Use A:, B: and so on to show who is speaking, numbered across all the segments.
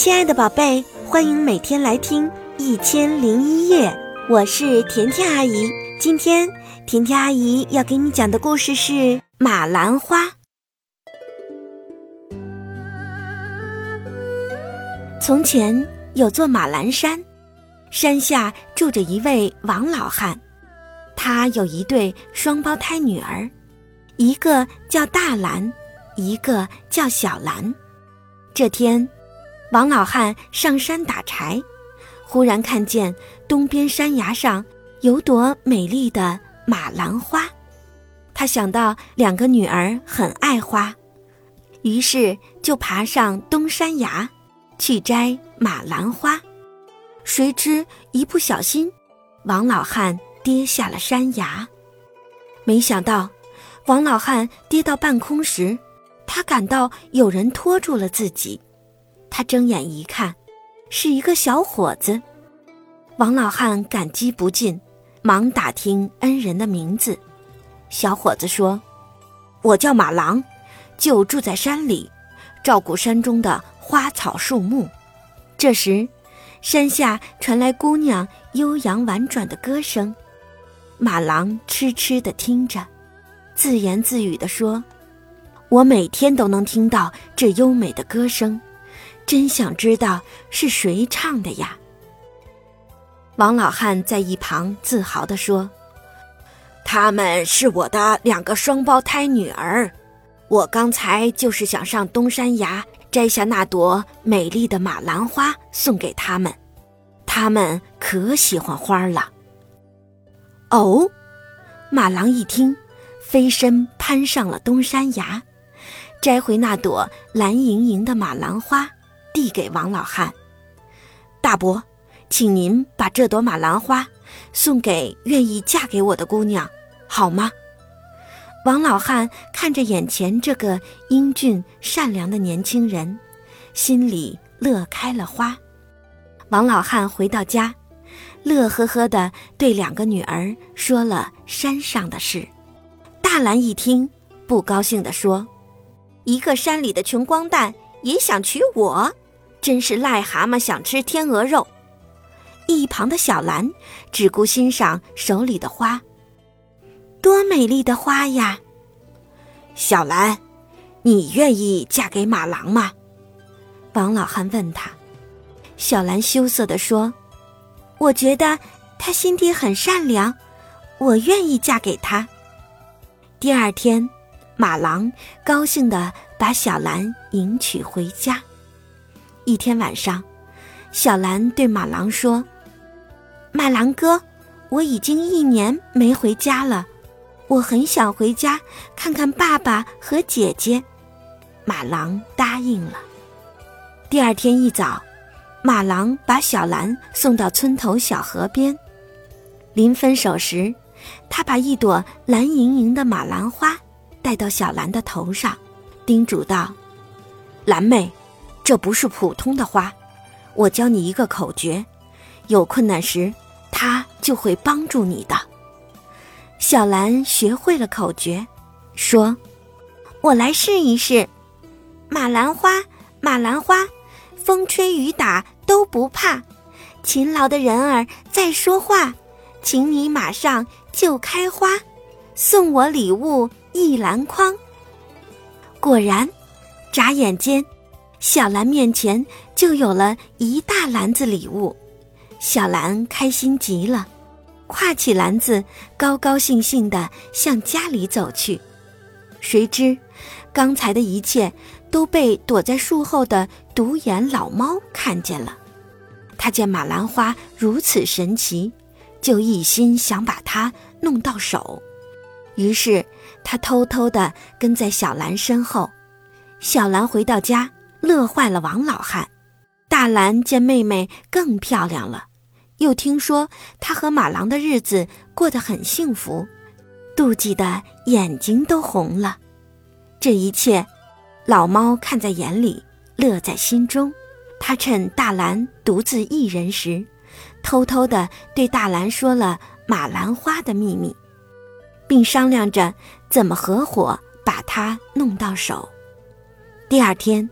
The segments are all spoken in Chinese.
A: 亲爱的宝贝，欢迎每天来听《一千零一夜》，我是甜甜阿姨。今天甜甜阿姨要给你讲的故事是《马兰花》。从前有座马兰山，山下住着一位王老汉，他有一对双胞胎女儿，一个叫大兰，一个叫小兰。这天。王老汉上山打柴，忽然看见东边山崖上有朵美丽的马兰花。他想到两个女儿很爱花，于是就爬上东山崖去摘马兰花。谁知一不小心，王老汉跌下了山崖。没想到，王老汉跌到半空时，他感到有人拖住了自己。他睁眼一看，是一个小伙子。王老汉感激不尽，忙打听恩人的名字。小伙子说：“我叫马郎，就住在山里，照顾山中的花草树木。”这时，山下传来姑娘悠扬婉转的歌声。马郎痴痴地听着，自言自语地说：“我每天都能听到这优美的歌声。”真想知道是谁唱的呀！王老汉在一旁自豪地说：“他们是我的两个双胞胎女儿，我刚才就是想上东山崖摘下那朵美丽的马兰花送给他们，他们可喜欢花了。”哦，马郎一听，飞身攀上了东山崖，摘回那朵蓝盈盈的马兰花。递给王老汉，大伯，请您把这朵马兰花送给愿意嫁给我的姑娘，好吗？王老汉看着眼前这个英俊善良的年轻人，心里乐开了花。王老汉回到家，乐呵呵地对两个女儿说了山上的事。大兰一听，不高兴地说：“一个山里的穷光蛋也想娶我？”真是癞蛤蟆想吃天鹅肉。一旁的小兰只顾欣赏手里的花，多美丽的花呀！小兰，你愿意嫁给马郎吗？王老汉问他。小兰羞涩地说：“我觉得他心地很善良，我愿意嫁给他。”第二天，马郎高兴地把小兰迎娶回家。一天晚上，小兰对马郎说：“马郎哥，我已经一年没回家了，我很想回家看看爸爸和姐姐。”马郎答应了。第二天一早，马郎把小兰送到村头小河边。临分手时，他把一朵蓝盈盈的马兰花戴到小兰的头上，叮嘱道：“兰妹。”这不是普通的花，我教你一个口诀，有困难时，它就会帮助你的。小兰学会了口诀，说：“我来试一试。马兰花，马兰花，风吹雨打都不怕，勤劳的人儿在说话，请你马上就开花，送我礼物一篮筐。”果然，眨眼间。小兰面前就有了一大篮子礼物，小兰开心极了，挎起篮子，高高兴兴地向家里走去。谁知，刚才的一切都被躲在树后的独眼老猫看见了。他见马兰花如此神奇，就一心想把它弄到手，于是他偷偷地跟在小兰身后。小兰回到家。乐坏了王老汉，大兰见妹妹更漂亮了，又听说她和马郎的日子过得很幸福，妒忌的眼睛都红了。这一切，老猫看在眼里，乐在心中。他趁大兰独自一人时，偷偷的对大兰说了马兰花的秘密，并商量着怎么合伙把它弄到手。第二天。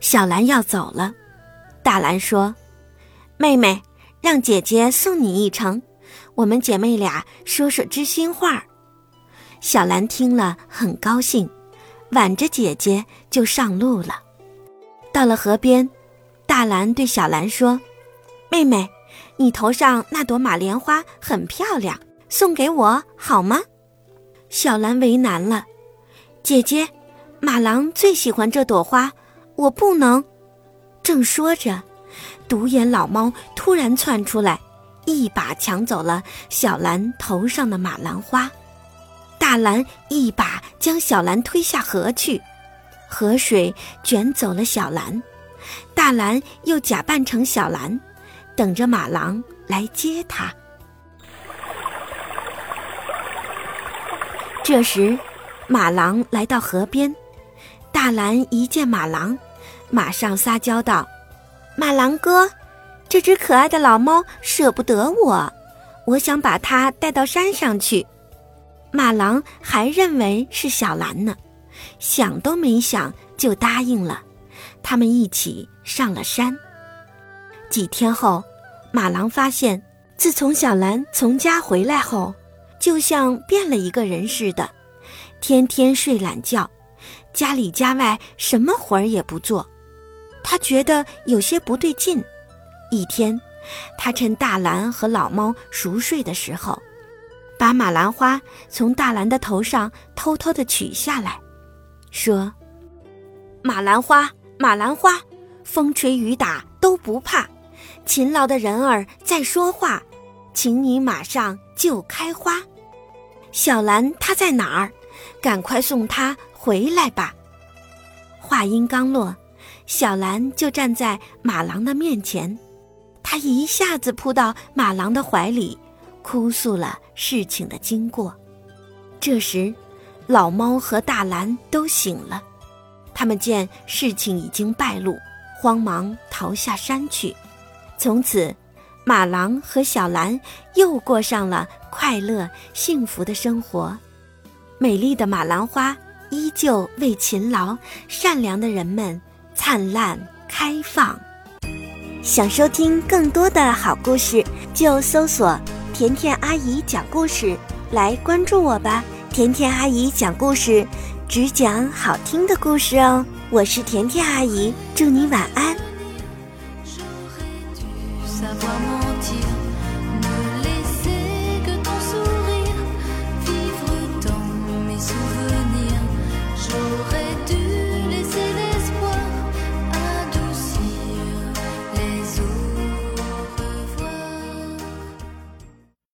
A: 小兰要走了，大兰说：“妹妹，让姐姐送你一程，我们姐妹俩说说知心话。”小兰听了很高兴，挽着姐姐就上路了。到了河边，大兰对小兰说：“妹妹，你头上那朵马莲花很漂亮，送给我好吗？”小兰为难了：“姐姐，马郎最喜欢这朵花，我不能。”正说着，独眼老猫突然窜出来，一把抢走了小兰头上的马兰花。大兰一把将小兰推下河去，河水卷走了小兰。大兰又假扮成小兰，等着马郎来接她。这时，马郎来到河边，大兰一见马郎，马上撒娇道：“马郎哥，这只可爱的老猫舍不得我，我想把它带到山上去。”马郎还认为是小兰呢，想都没想就答应了。他们一起上了山。几天后，马郎发现，自从小兰从家回来后，就像变了一个人似的，天天睡懒觉，家里家外什么活儿也不做。他觉得有些不对劲。一天，他趁大兰和老猫熟睡的时候。把马兰花从大兰的头上偷偷的取下来，说：“马兰花，马兰花，风吹雨打都不怕，勤劳的人儿在说话，请你马上就开花。小兰她在哪儿？赶快送她回来吧。”话音刚落，小兰就站在马郎的面前，她一下子扑到马郎的怀里。哭诉了事情的经过。这时，老猫和大兰都醒了，他们见事情已经败露，慌忙逃下山去。从此，马郎和小兰又过上了快乐幸福的生活。美丽的马兰花依旧为勤劳善良的人们灿烂开放。想收听更多的好故事，就搜索。甜甜阿姨讲故事，来关注我吧！甜甜阿姨讲故事，只讲好听的故事哦。我是甜甜阿姨，祝你晚安。